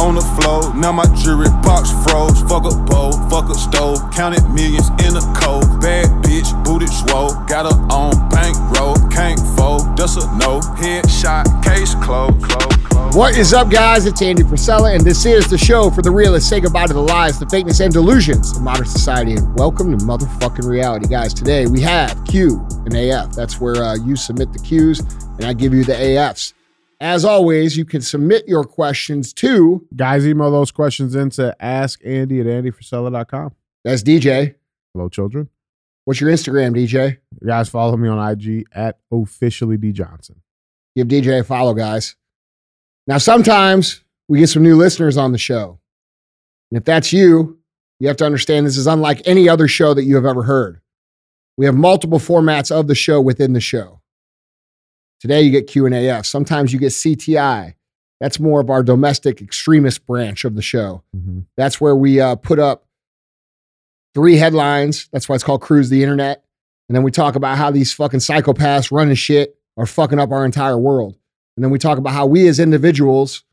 on the floor. Now my jewelry box froze. Fuck a bowl, fuck a stove. Counted millions in a cold. Bad bitch, booted swole. Got her on bankroll. Can't fold, that's a no. Headshot, case closed. Close. What is up, guys? It's Andy Frisella, and this is the show for the realists. Say goodbye to the lies, the fakeness, and delusions of modern society. And welcome to motherfucking reality, guys. Today we have Q and AF. That's where uh, you submit the Qs, and I give you the AFs. As always, you can submit your questions to Guys, email those questions into askandy at andyfrisella.com. that's DJ. Hello, children. What's your Instagram, DJ? You guys follow me on IG at officially D Johnson. Give DJ a follow, guys. Now, sometimes we get some new listeners on the show. And if that's you, you have to understand this is unlike any other show that you have ever heard. We have multiple formats of the show within the show. Today you get Q&AF. Sometimes you get CTI. That's more of our domestic extremist branch of the show. Mhm. That's where we uh, put up three headlines. That's why it's called Cruise the Internet. And then we talk about how these fucking psychopaths running shit are fucking up our entire world. And then we talk about how we as individuals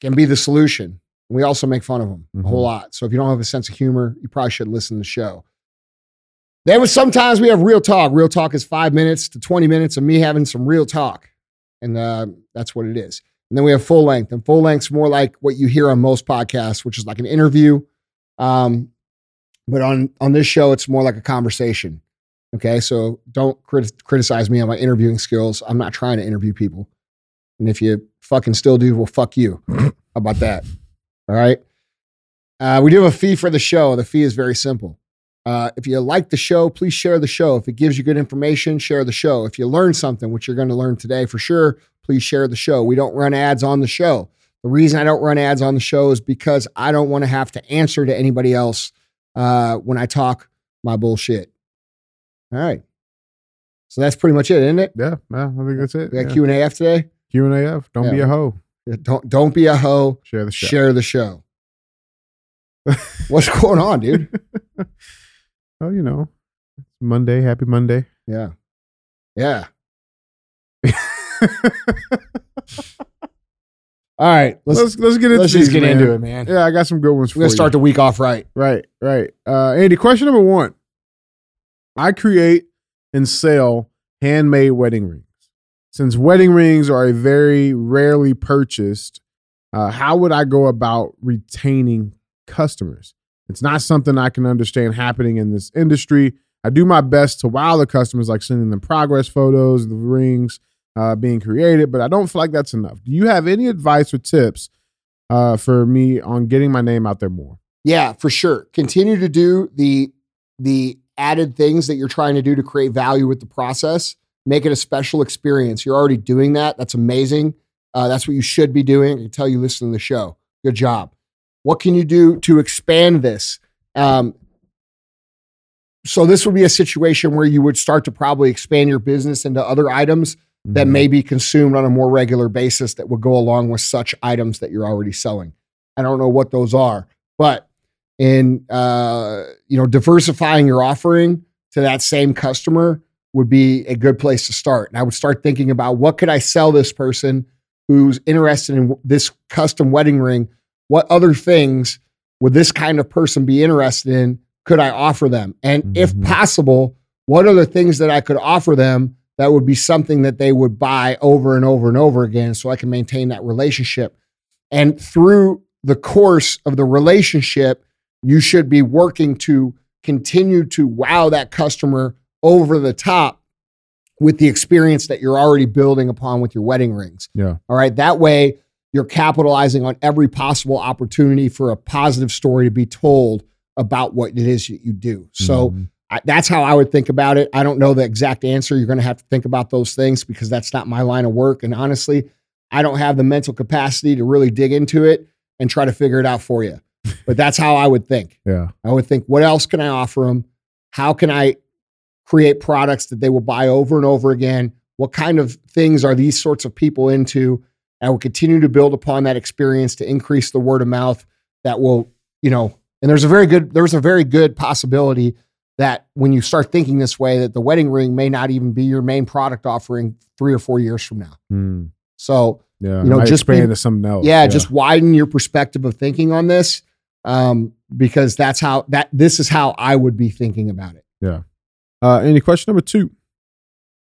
can be the solution. And we also make fun of them a whole lot. So if you don't have a sense of humor, you probably should listen to the show. Then was sometimes we have real talk. Real talk is five minutes to 20 minutes of me having some real talk. And uh, that's what it is. And then we have full length. And full length's more like what you hear on most podcasts, which is like an interview. Um, but on on this show, it's more like a conversation. Okay, so don't crit- criticize me on my interviewing skills. I'm not trying to interview people. And if you fucking still do, well, fuck you. How about that? All right. Uh, we do have a fee for the show. The fee is very simple. Uh, if you like the show, please share the show. If it gives you good information, share the show. If you learn something, which you're going to learn today for sure, please share the show. We don't run ads on the show. The reason I don't run ads on the show is because I don't want to have to answer to anybody else uh, when I talk my bullshit. All right. So that's pretty much it, isn't it? Yeah, yeah, I think that's it. We got Yeah. Q and A F today. Q and AF. Don't be Yeah. a hoe. Yeah, Don't don't be a hoe. Share the show. Share the show. What's going on, dude? oh, you know, it's Monday. Happy Monday. Yeah, yeah. All right, let's Let's let's get into let's just these, get man. into it, man. Yeah, I got some good ones gonna start the week off right. Right, right. Uh, Andy, question number one. I create and sell handmade wedding rings. Since wedding rings are a very rarely purchased, uh, how would I go about retaining customers? It's not something I can understand happening in this industry. I do my best to wow the customers, like sending them progress photos the rings uh, being created, but I don't feel like that's enough. Do you have any advice or tips uh, for me on getting my name out there more? Yeah, for sure. Continue to do the the added things that you're trying to do to create value with the process. Make it a special experience. You're already doing that. That's amazing. Uh, that's what you should be doing. I can tell you listen to the show. Good job. What can you do to expand this? Um, so this would be a situation where you would start to probably expand your business into other items that Mhm. may be consumed on a more regular basis that would go along with such items that you're already selling. I don't know what those are, but in uh, you know diversifying your offering to that same customer would be a good place to start. And I would start thinking about what could I sell this person who's interested in this custom wedding ring? What other things would this kind of person be interested in? Could I offer them? And if Mhm. possible, what are the things that I could offer them that would be something that they would buy over and over and over again so I can maintain that relationship? And through the course of the relationship, you should be working to continue to wow that customer over the top with the experience that you're already building upon with your wedding rings. Yeah. All right. That way, you're capitalizing on every possible opportunity for a positive story to be told about what it is that you do. So, Mhm. I, that's how I would think about it. I don't know the exact answer. You're going to have to think about those things because that's not my line of work. And honestly, I don't have the mental capacity to really dig into it and try to figure it out for you. But that's how I would think. yeah. I would think, what else can I offer them? How can I create products that they will buy over and over again? What kind of things are these sorts of people into? I will continue to build upon that experience to increase the word of mouth that will, you know, and there's a very good, there's a very good possibility that when you start thinking this way, that the wedding ring may not even be your main product offering three or four years from now. Mm. So Yeah. You know, just expand be- to something else. yeah, just widen your perspective of thinking on this, um, because that's how that this is how I would be thinking about it. Yeah. Uh, any question number two?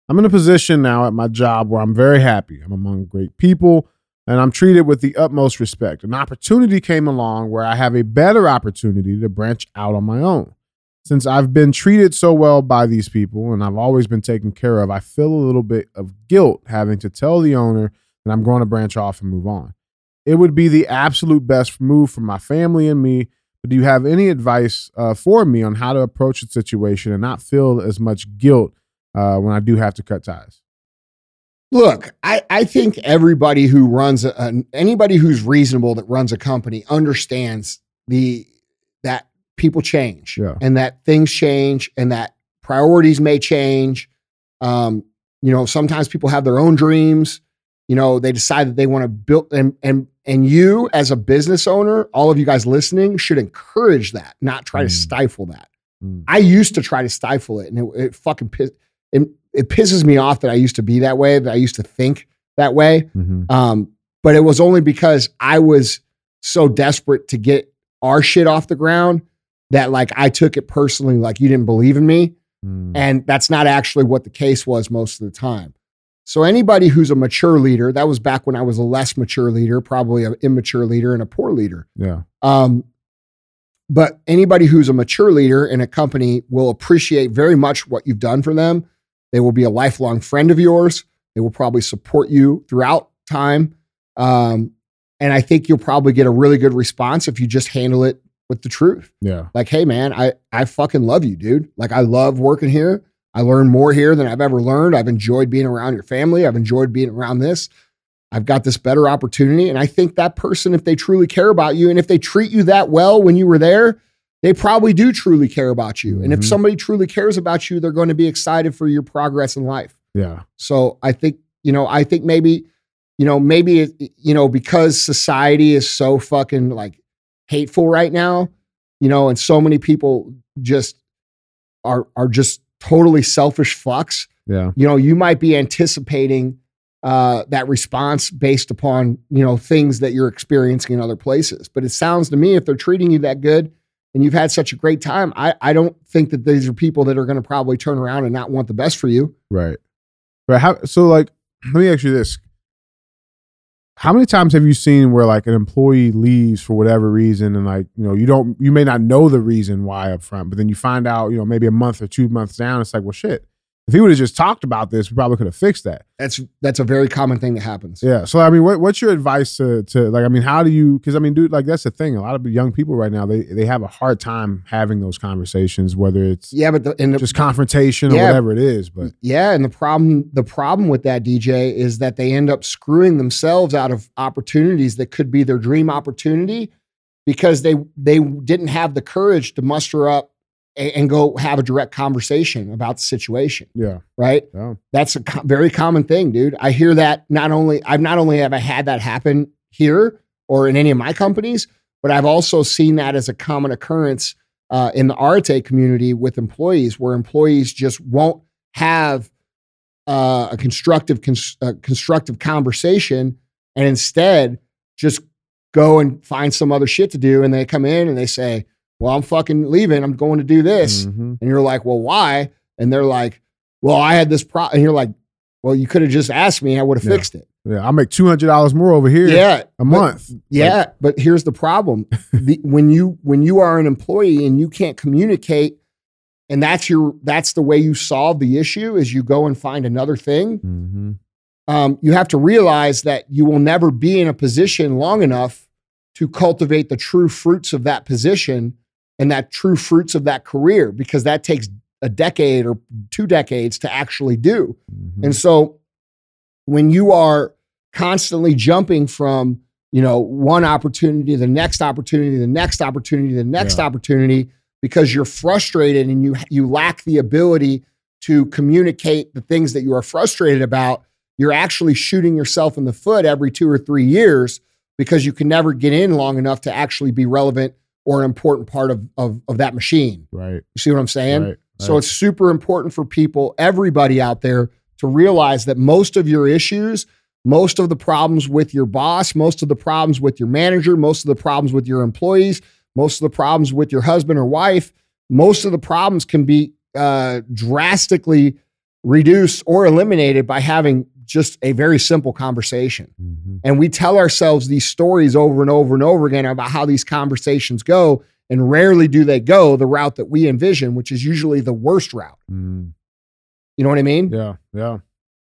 I'm in a position now at my job where I'm very happy. I'm among great people and I'm treated with the utmost respect. An opportunity came along where I have a better opportunity to branch out on my own. Since I've been treated so well by these people and I've always been taken care of, I feel a little bit of guilt having to tell the owner that I'm going to branch off and move on. It would be the absolute best move for my family and me, but do you have any advice uh, for me on how to approach the situation and not feel as much guilt uh, when I do have to cut ties? Look, I, I think everybody who runs a, an- anybody who's reasonable that runs a company understands the that people change Yeah. and that things change and that priorities may change. Um, you know, sometimes people have their own dreams. You know, they decide that they want to build and and and you as a business owner, all of you guys listening should encourage that, not try to Mm. stifle that. Mm. I used to try to stifle it, and it, it fucking piss, it, it pisses me off that I used to be that way, that I used to think that way. Mhm. Um, but it was only because I was so desperate to get our shit off the ground that like I took it personally, like you didn't believe in me, Mm. and that's not actually what the case was most of the time. So anybody who's a mature leader, that was back when I was a less mature leader, probably an immature leader and a poor leader. Yeah. Um, but anybody who's a mature leader in a company will appreciate very much what you've done for them. They will be a lifelong friend of yours. They will probably support you throughout time. Um, and I think you'll probably get a really good response if you just handle it with the truth. Yeah. Like, hey man, I I fucking love you, dude. Like I love working here. I learned more here than I've ever learned. I've enjoyed being around your family. I've enjoyed being around this. I've got this better opportunity. And I think that person, if they truly care about you and if they treat you that well when you were there, they probably do truly care about you. And if Mhm. somebody truly cares about you, they're going to be excited for your progress in life. Yeah. So I think, you know, I think maybe, you know, maybe, it- you know, because society is so fucking like hateful right now, you know, and so many people just are, are just totally selfish fucks, Yeah. you know, you might be anticipating uh, that response based upon, you know, things that you're experiencing in other places. But it sounds to me, if they're treating you that good and you've had such a great time, I, I don't think that these are people that are going to probably turn around and not want the best for you. Right. Right. How, so, like, let me ask you this. How many times have you seen where like an employee leaves for whatever reason and like, you know, you don't, you may not know the reason why up front, but then you find out, you know, maybe a month or two months down, it's like, well, shit. If he would have just talked about this, we probably could have fixed that. That's that's a very common thing that happens. Yeah. So I mean, what, what's your advice to to like? I mean, how do you? Because I mean, dude, like that's the thing. A lot of young people right now they they have a hard time having those conversations, whether it's Yeah, but the, the, just confrontation or Yeah. whatever it is. But yeah, and the problem the problem with that DJ is that they end up screwing themselves out of opportunities that could be their dream opportunity because they they didn't have the courage to muster up and, go have a direct conversation about the situation. yeah, Right? yeah, That's a co- very common thing, dude. I hear that not only I've not only have I had that happen here or in any of my companies, but I've also seen that as a common occurrence uh, in the Arate community with employees, where employees just won't have uh, a constructive cons- uh, constructive conversation, and instead just go and find some other shit to do, and they come in and they say, "Well, I'm fucking leaving. I'm going to do this." Mhm. And you're like, well, why? And they're like, well, I had this problem. And you're like, well, you could have just asked me. I would have Yeah. fixed it. yeah. I'll make two hundred dollars more over here. Yeah. a but- month. yeah. but here's the problem. the, when you, when you are an employee and you can't communicate and that's your, that's the way you solve the issue is you go and find another thing. hmm Um, you have to realize that you will never be in a position long enough to cultivate the true fruits of that position and that true fruits of that career because that takes a decade or two decades to actually do. hmm And so when you are constantly jumping from, you know, one opportunity to the next opportunity, the next opportunity, the next Yeah. opportunity, because you're frustrated and you you lack the ability to communicate the things that you are frustrated about, you're actually shooting yourself in the foot every two or three years because you can never get in long enough to actually be relevant or an important part of, of, of that machine. right. You see what I'm saying? right. So it's super important for people, everybody out there, to realize that most of your issues most of the problems with your boss, most of the problems with your manager, most of the problems with your employees, most of the problems with your husband or wife, most of the problems can be uh, drastically reduced or eliminated by having just a very simple conversation. Mhm. And we tell ourselves these stories over and over and over again about how these conversations go. And rarely do they go the route that we envision, which is usually the worst route. Mhm. You know what I mean? Yeah, yeah.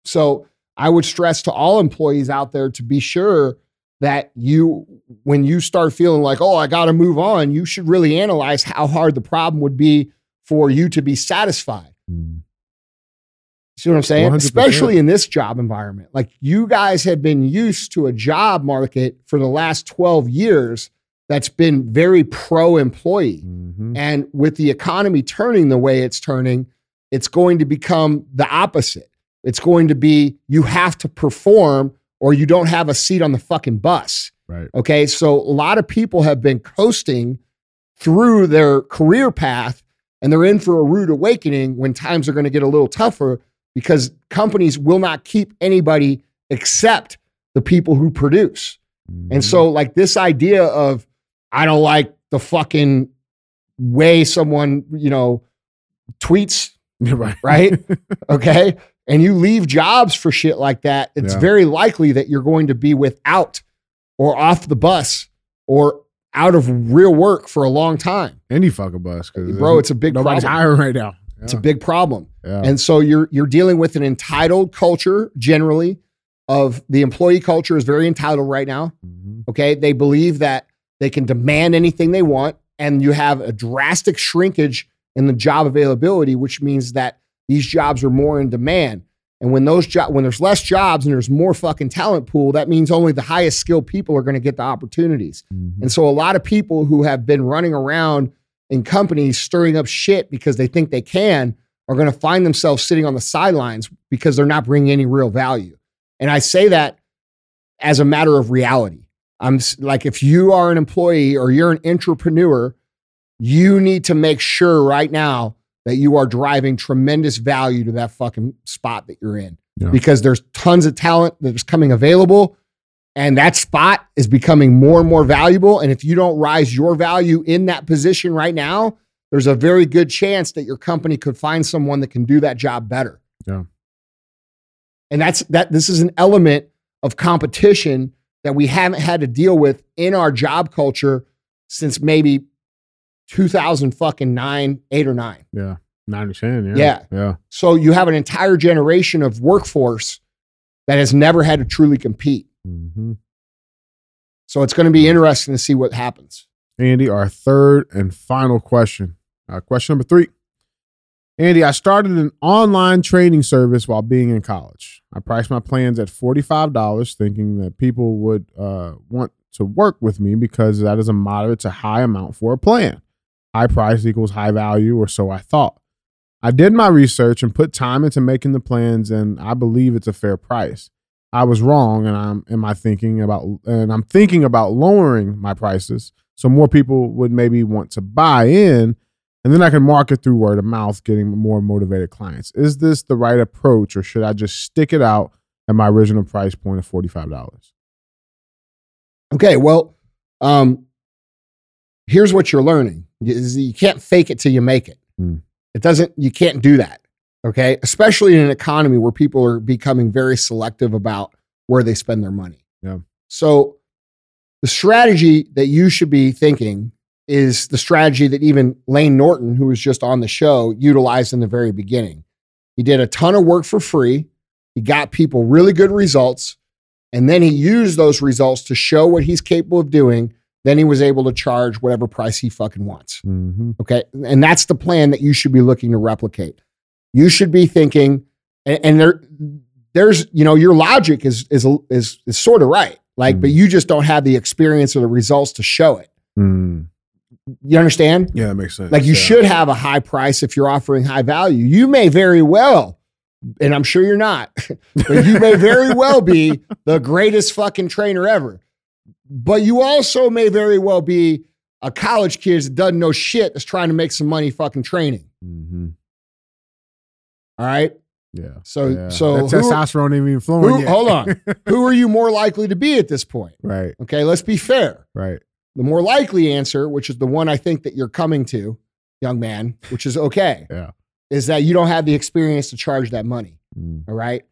So I would stress to all employees out there to be sure that you, when you start feeling like, oh, I got to move on, you should really analyze how hard the problem would be for you to be satisfied. Mhm. See what I'm saying? 100%. Especially in this job environment. Like you guys have been used to a job market for the last 12 years that's been very pro employee. Mhm. And with the economy turning the way it's turning, it's going to become the opposite. It's going to be you have to perform or you don't have a seat on the fucking bus. Right. Okay. So a lot of people have been coasting through their career path and they're in for a rude awakening when times are going to get a little tougher because companies will not keep anybody except the people who produce. And so, mm. like, this idea of, I don't like the fucking way someone, you know, tweets, right. right? okay. And you leave jobs for shit like that, it's Yeah. very likely that you're going to be without or off the bus or out of real work for a long time. Any fucking bus, Bro, it's a big nobody's problem. hiring right now. It's a big problem. yeah. And so you're you're dealing with an entitled culture generally of the employee culture is very entitled right now. Mhm. Okay. They believe that they can demand anything they want. And you have a drastic shrinkage in the job availability, which means that these jobs are more in demand. And when those job when there's less jobs and there's more fucking talent pool, that means only the highest skilled people are going to get the opportunities. Mhm. And so a lot of people who have been running around in companies stirring up shit because they think they can are going to find themselves sitting on the sidelines because they're not bringing any real value. And I say that as a matter of reality. I'm like, if you are an employee or you're an entrepreneur, you need to make sure right now that you are driving tremendous value to that fucking spot that you're in Yeah. because there's tons of talent that's coming available and that spot is becoming more and more valuable. And if you don't rise your value in that position right now, there's a very good chance that your company could find someone that can do that job better. Yeah. And that's that this is an element of competition that we haven't had to deal with in our job culture since maybe 2000 fucking 9, 8 or 9. Yeah. 90 10. Yeah. Yeah. Yeah. So you have an entire generation of workforce that has never had to truly compete. Mhm. So it's going to be interesting to see what happens. Andy, our third and final question. Uh, question number three. Andy, I started an online training service while being in college. I priced my plans at $45, thinking that people would uh, want to work with me because that is a moderate to high amount for a plan. High price equals high value, or so I thought. I did my research and put time into making the plans, and I believe it's a fair price. I was wrong, and I'm am I thinking about and I'm thinking about lowering my prices so more people would maybe want to buy in, and then I can market through word of mouth, getting more motivated clients. Is this the right approach, or should I just stick it out at my original price point of forty five dollars? Okay, well, um, here's what you're learning: is you can't fake it till you make it. Hmm. It doesn't. You can't do that. Okay, especially in an economy where people are becoming very selective about where they spend their money. Yeah. So, the strategy that you should be thinking is the strategy that even Layne Norton, who was just on the show, utilized in the very beginning. He did a ton of work for free. He got people really good results. And then he used those results to show what he's capable of doing. Then he was able to charge whatever price he fucking wants. Mm-hmm. Okay. And that's the plan that you should be looking to replicate. You should be thinking, and, and there, there's, you know, your logic is is is is sort of right. Like, but you just don't have the experience or the results to show it. Mm. You understand? Yeah, that makes sense. Like you Yeah. should have a high price if you're offering high value. You may very well, and I'm sure you're not, but you may very well be the greatest fucking trainer ever. But you also may very well be a college kid that doesn't know shit that's trying to make some money fucking training. Mhm. All right. Yeah. So- yeah. so that testosterone ain't even flowing Who, yet. hold on. Who are you more likely to be at this point? right. Okay, let's be fair. Right. The more likely answer, which is the one I think that you're coming to, young man, which is okay, Yeah. is that you don't have the experience to charge that money. Mm. All right.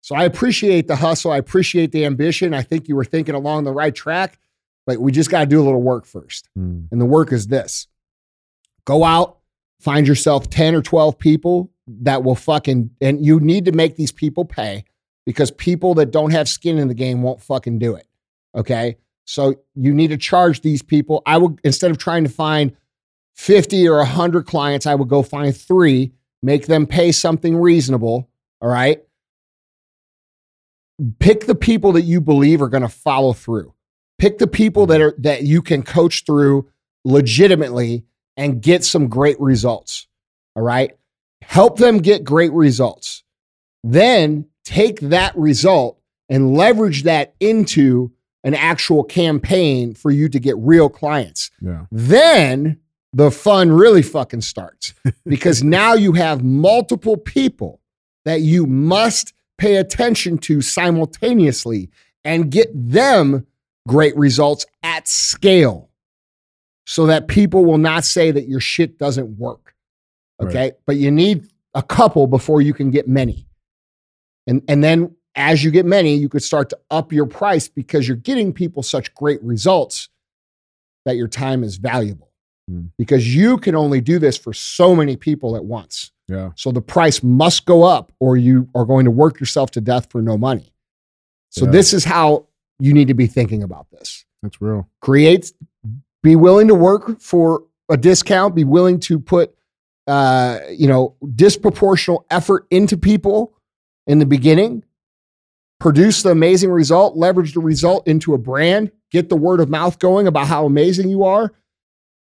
So I appreciate the hustle. I appreciate the ambition. I think you were thinking along the right track, but we just got to do a little work first. Mm. And the work is this go out, find yourself 10 or 12 people that will fucking, and you need to make these people pay because people that don't have skin in the game won't fucking do it. Okay. So you need to charge these people. I would, instead of trying to find 50 or 100 clients, I would go find three, make them pay something reasonable. All right. Pick the people that you believe are going to follow through. Pick the people that are that you can coach through legitimately and get some great results. All right. Help them get great results. Then take that result and leverage that into an actual campaign for you to get real clients. Yeah. Then the fun really fucking starts because now you have multiple people that you must pay attention to simultaneously and get them great results at scale so that people will not say that your shit doesn't work. Okay. But you need a couple before you can get many. And, and then as you get many, you could start to up your price because you're getting people such great results that your time is valuable. Hmm. Because you can only do this for so many people at once. Yeah. So the price must go up or you are going to work yourself to death for no money. So Yeah. this is how you need to be thinking about this. That's real. Create, be willing to work for a discount, be willing to put, uh, you know, disproportional effort into people in the beginning, produce the amazing result, leverage the result into a brand, get the word of mouth going about how amazing you are.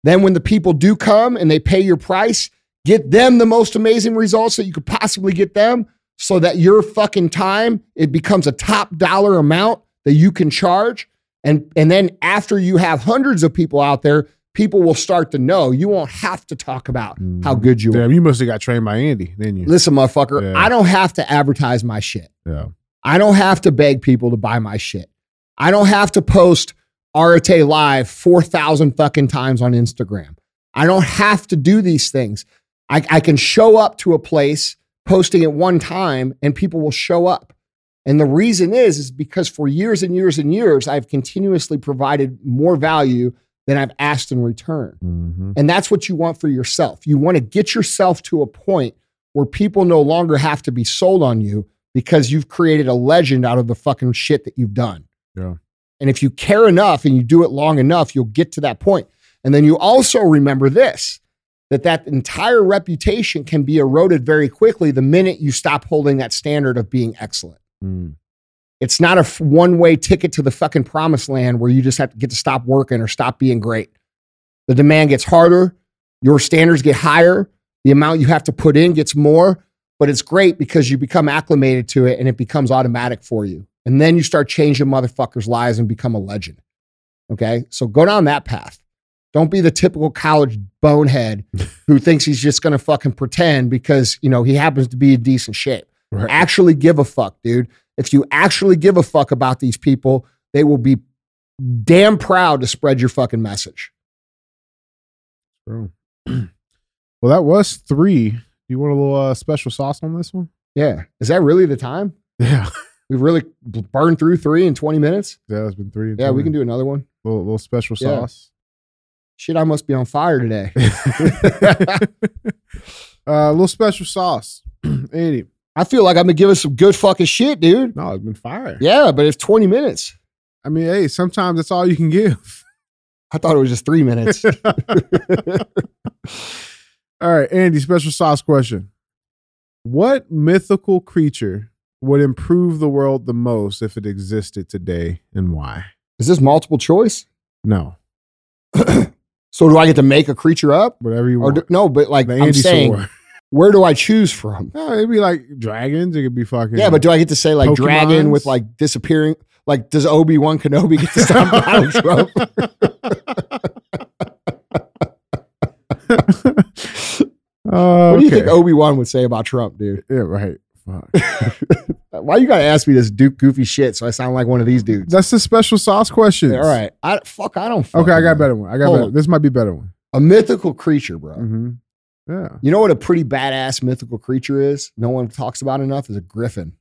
Then when the people do come and they pay your price, get them the most amazing results that you could possibly get them so that your fucking time it becomes a top dollar amount that you can charge and and then after you have hundreds of people out there people will start to know you won't have to talk about how Mhm. good you are Damn, you must have got trained by Andy, didn't you? listen motherfucker Yeah. i don't have to advertise my shit Yeah. I don't have to beg people to buy my shit. I don't have to post Arate Live 4,000 fucking times on Instagram. I don't have to do these things. I, I can show up to a place posting it one time and people will show up. And the reason is, is because for years and years and years, I've continuously provided more value than I've asked in return. Mm-hmm. And that's what you want for yourself. You want to get yourself to a point where people no longer have to be sold on you because you've created a legend out of the fucking shit that you've done. Yeah. And if you care enough and you do it long enough, you'll get to that point. And then you also remember this that that entire reputation can be eroded very quickly the minute you stop holding that standard of being excellent. Mm. It's not a one way ticket to the fucking promised land where you just have to get to stop working or stop being great. The demand gets harder, your standards get higher, the amount you have to put in gets more, but it's great because you become acclimated to it and it becomes automatic for you. And then you start changing motherfuckers' lives and become a legend. Okay. So go down that path. Don't be the typical college bonehead who thinks he's just going to fucking pretend because, you know, he happens to be in decent shape Right. actually give a fuck, dude. If you actually give a fuck about these people, they will be damn proud to spread your fucking message. True. well, that was three. Do you want a little uh, special sauce on this one? Yeah. Is that really the time? Yeah. We've really burned through three in 20 minutes? Yeah, it's been three. Yeah, we can do another one. a little, little special Yeah. sauce. Shit, I must be on fire today. uh, a little special sauce. Andy. I feel like I'm gonna give us some good fucking shit, dude. No, it's been fire. Yeah, but it's 20 minutes. I mean, hey, sometimes that's all you can give. I thought it was just three minutes. all right, Andy, special sauce question. What mythical creature would improve the world the most if it existed today and why? Is this multiple choice? No, So do I get to make a creature up? whatever you want. do, no, but like the I'm Andy saying. Where do I choose from? No, it'd be like dragons. It could be fucking. Yeah, but do I get to say like dragon with like disappearing? Like, does Obi Wan Kenobi get to stop Donald Trump? Uh, What do you okay. think Obi Wan would say about Trump, dude? Yeah, right. fuck. Why you gotta ask me this duke goofy shit so I sound like one of these dudes? That's the special sauce question. All right. I fuck. I don't. Okay, I got a better one. I got better. on. This might be a better one. A mythical creature, bro. hmm Yeah. You know what a pretty badass mythical creature is? No one talks about enough. Is a griffin.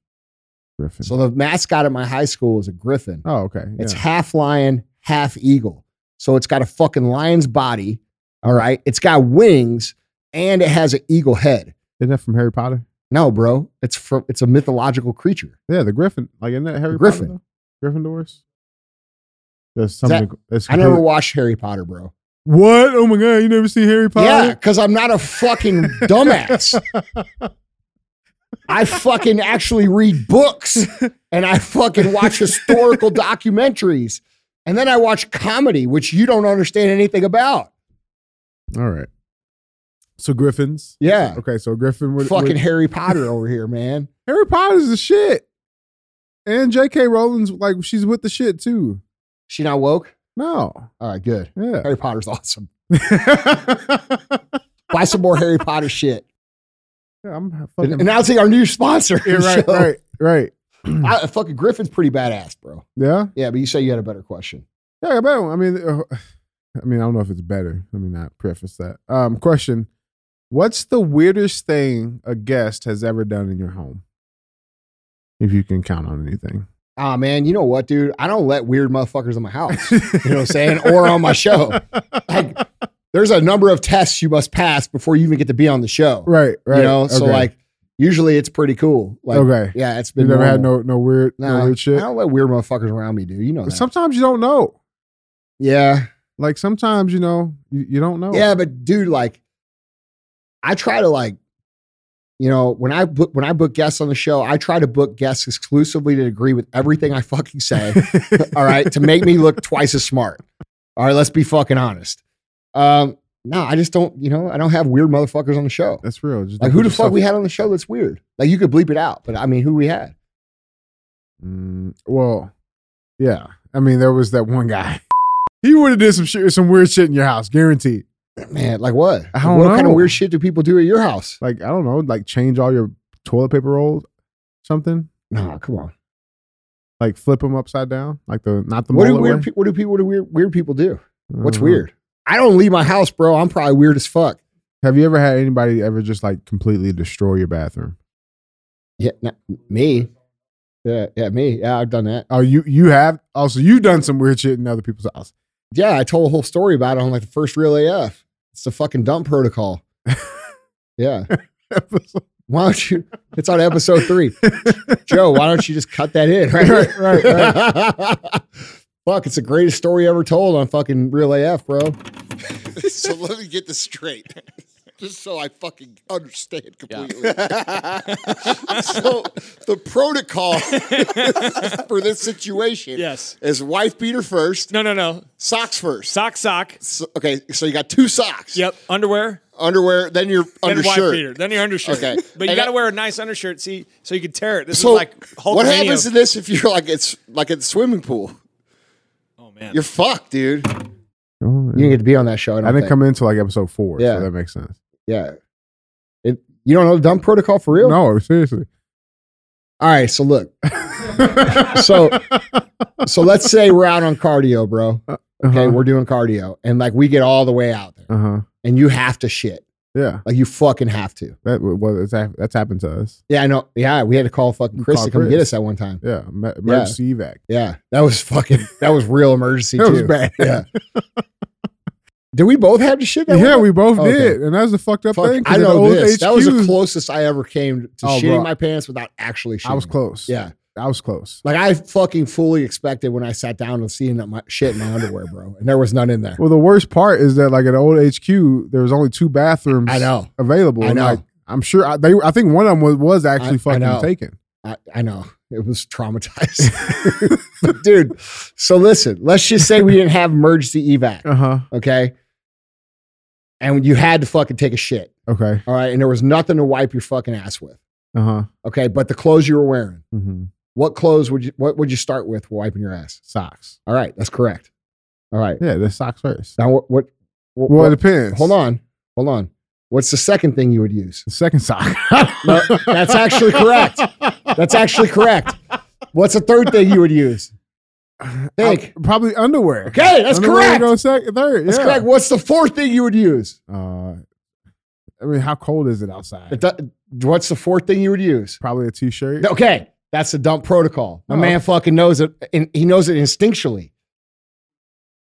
Griffin. So the mascot at my high school is a griffin. oh, okay. It's half lion, half eagle. So it's got a fucking lion's body. All right. It's got wings and it has an eagle head. Isn't that from Harry Potter? No, bro. It's from it's a mythological creature. Yeah, the Griffin. Like isn't that Harry Griffin. Potter? though? Gryffindors. There's that- something. it's I never watched Harry Potter, bro. What? Oh my god! You never seen Harry Potter? Yeah, because I'm not a fucking dumbass. I fucking actually read books and I fucking watch historical documentaries. And then I watch comedy, which you don't understand anything about. All right. So Griffins. Yeah. Okay, so Griffin would fucking would- Harry Potter over here, man. Harry Potter's the shit. And J.K. Rowling's like she's with the shit too. She not woke? No. All right, good. Yeah. Harry Potter's awesome. Buy some more Harry Potter shit. Yeah, I'm fucking Announcing our new sponsor. Yeah, right, right, right. I, fucking Griffin's pretty badass, bro. Yeah, Yeah, but you say you had a better question. yeah, I got better one. I mean, uh, I mean, I don't know if it's better. Let me not preface that. Um, question: What's the weirdest thing a guest has ever done in your home? If you can count on anything. Ah, man, you know what, dude? I don't let weird motherfuckers in my house. You know what I'm saying? Or on my show. Like, there's a number of tests you must pass before you even get to be on the show. right, right. You know, so like usually it's pretty cool. Like, okay, yeah, it's been never had no no weird no weird shit. I don't let weird motherfuckers around me, dude. You know that. sometimes you don't know. yeah, Like sometimes you know you, you don't know. yeah, but dude, like, I try to like, you know, when I book when I book guests on the show, I try to book guests exclusively to agree with everything I fucking say. all right, to make me look twice as smart. All right, let's be fucking honest. Um, no, I just don't, you know, I don't have weird motherfuckers on the show. That's real. Just Like who the fuck we had on the show that's weird? Like you could bleep it out, but I mean, who we had? Mm, well, yeah. I mean, there was that one guy. He would have did some shit, some weird shit in your house, guaranteed. Man, like what? I don't what kind of weird shit do people do at your house? Like I don't know, like change all your toilet paper rolls, something. No, come on. Like flip them upside down, like the not the What do weird? Pe- what do people? What do weird? Weird people do? What's know. weird? I don't leave my house, bro. I'm probably weird as fuck. Have you ever had anybody ever just like completely destroy your bathroom? Yeah, not me. Yeah, yeah, me. Yeah, I've done that. Oh, you you have oh, also you've done some weird shit in other people's house. Yeah, I told a whole story about it on like the first real AF. It's the fucking dump protocol. Yeah. Why don't you? It's on episode three. Joe, why don't you just cut that in? Right, Right, right, Fuck, it's the greatest story ever told on fucking Real AF, bro. so let me get this straight. Just so I fucking understand completely. so the protocol for this situation Yes. is wife beater first, No, no, no. socks first. Sock, sock. So- okay, so you got two socks. Yep. Underwear. Underwear, then your Then wife undershirt. beater. Then your undershirt. Okay. But you got to wear a nice undershirt, see, so you can tear it. This So is like Hulkamania. what happens to this if you're like it's like at the swimming pool? Oh man. You're fucked, dude. Oh, You didn't get to be on that show. I, don't I didn't think. come into like episode four, Yeah. so that makes sense. Yeah. It, you don't know the dump protocol for real? No, seriously. All right. So look. So so let's say we're out on cardio, bro. Okay, uh-huh. we're doing cardio, and like we get all the way out there, uh-huh. and you have to shit. Yeah, Like you fucking have to. that well, that's happened to us. Yeah, I know. Yeah, we had to call fucking Chris call to come Chris. get us at one time. Yeah, me- emergency evac. Yeah, that was fucking. That was real emergency That too. was bad. Yeah. Did we both have to shit? That Yeah, one? we both Okay. did, and that's the fucked up Fuck, thing. I know this. That was the closest I ever came to Oh, shitting bro. my pants without actually shitting. I was close. Yeah. I was close. Like I fucking fully expected when I sat down and seeing that my shit in my underwear, bro, and there was none in there. Well, the worst part is that like at old HQ, there was only two bathrooms I know, available. I know. Like, I'm sure I, they. I think one of them was, was I- I actually fucking know. taken. I, I know it was traumatized, But dude. So listen, let's just say we didn't have emergency evac, Uh huh. okay, and you had to fucking take a shit, Okay. all right, and there was nothing to wipe your fucking ass with, Uh huh. okay, but the clothes you were wearing, hmm what clothes would you what would you start with wiping your ass? Socks. All right, that's correct. All right, Yeah, the socks first. now what what, what, Well, it depends. hold on, hold on. What's the second thing you would use? The second sock. No, that's actually correct. That's actually correct. What's the third thing you would use? Think. Probably underwear. Okay, that's underwear correct. Go second, third. That's yeah. correct. What's the fourth thing you would use? Uh, I mean, how cold is it outside? It What's the fourth thing you would use? Probably a t-shirt. Okay, that's the dump protocol. My Oh. man fucking knows it, and he knows it instinctually.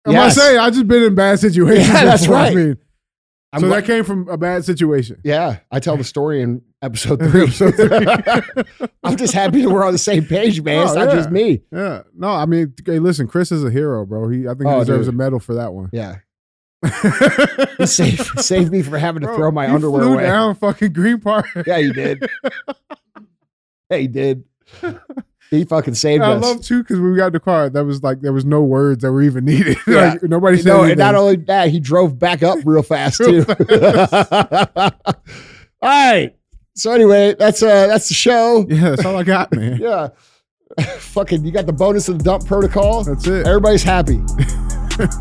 I'm Yes. not saying I just been in bad situations. Yeah, that's before. I right. mean, I'm so gla- that came from a bad situation. yeah, I tell the story in episode three. Episode three. I'm just happy that we're on the same page, man. it's Oh, not yeah. just me. Yeah. No, I mean, hey, listen, Chris is a hero, bro. He, I think he Oh, deserves dude. a medal for that one. Yeah, he saved, saved me from having to Bro, throw my he underwear flew away. down fucking Green Park. Yeah, he did. yeah, he did. He fucking saved I us. I love too because we got in the car. That was like there was no words that were even needed. Yeah. like, nobody said no, and not only that, he drove back up real fast Real too. All right. So anyway, that's uh that's the show. yeah, that's all I got, man. Yeah. Fucking you got the bonus of the dump protocol. That's it. Everybody's happy.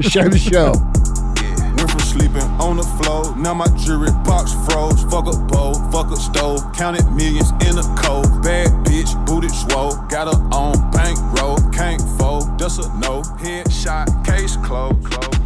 Share the show. Yeah. Went from sleeping on the floor, now my jewelry box froze. Fuck a bowl, fuck a stove, counted millions in a cold. Bad bitch, booted swole, got her on bank bankroll, can't fold, that's a no. Headshot, case closed, closed.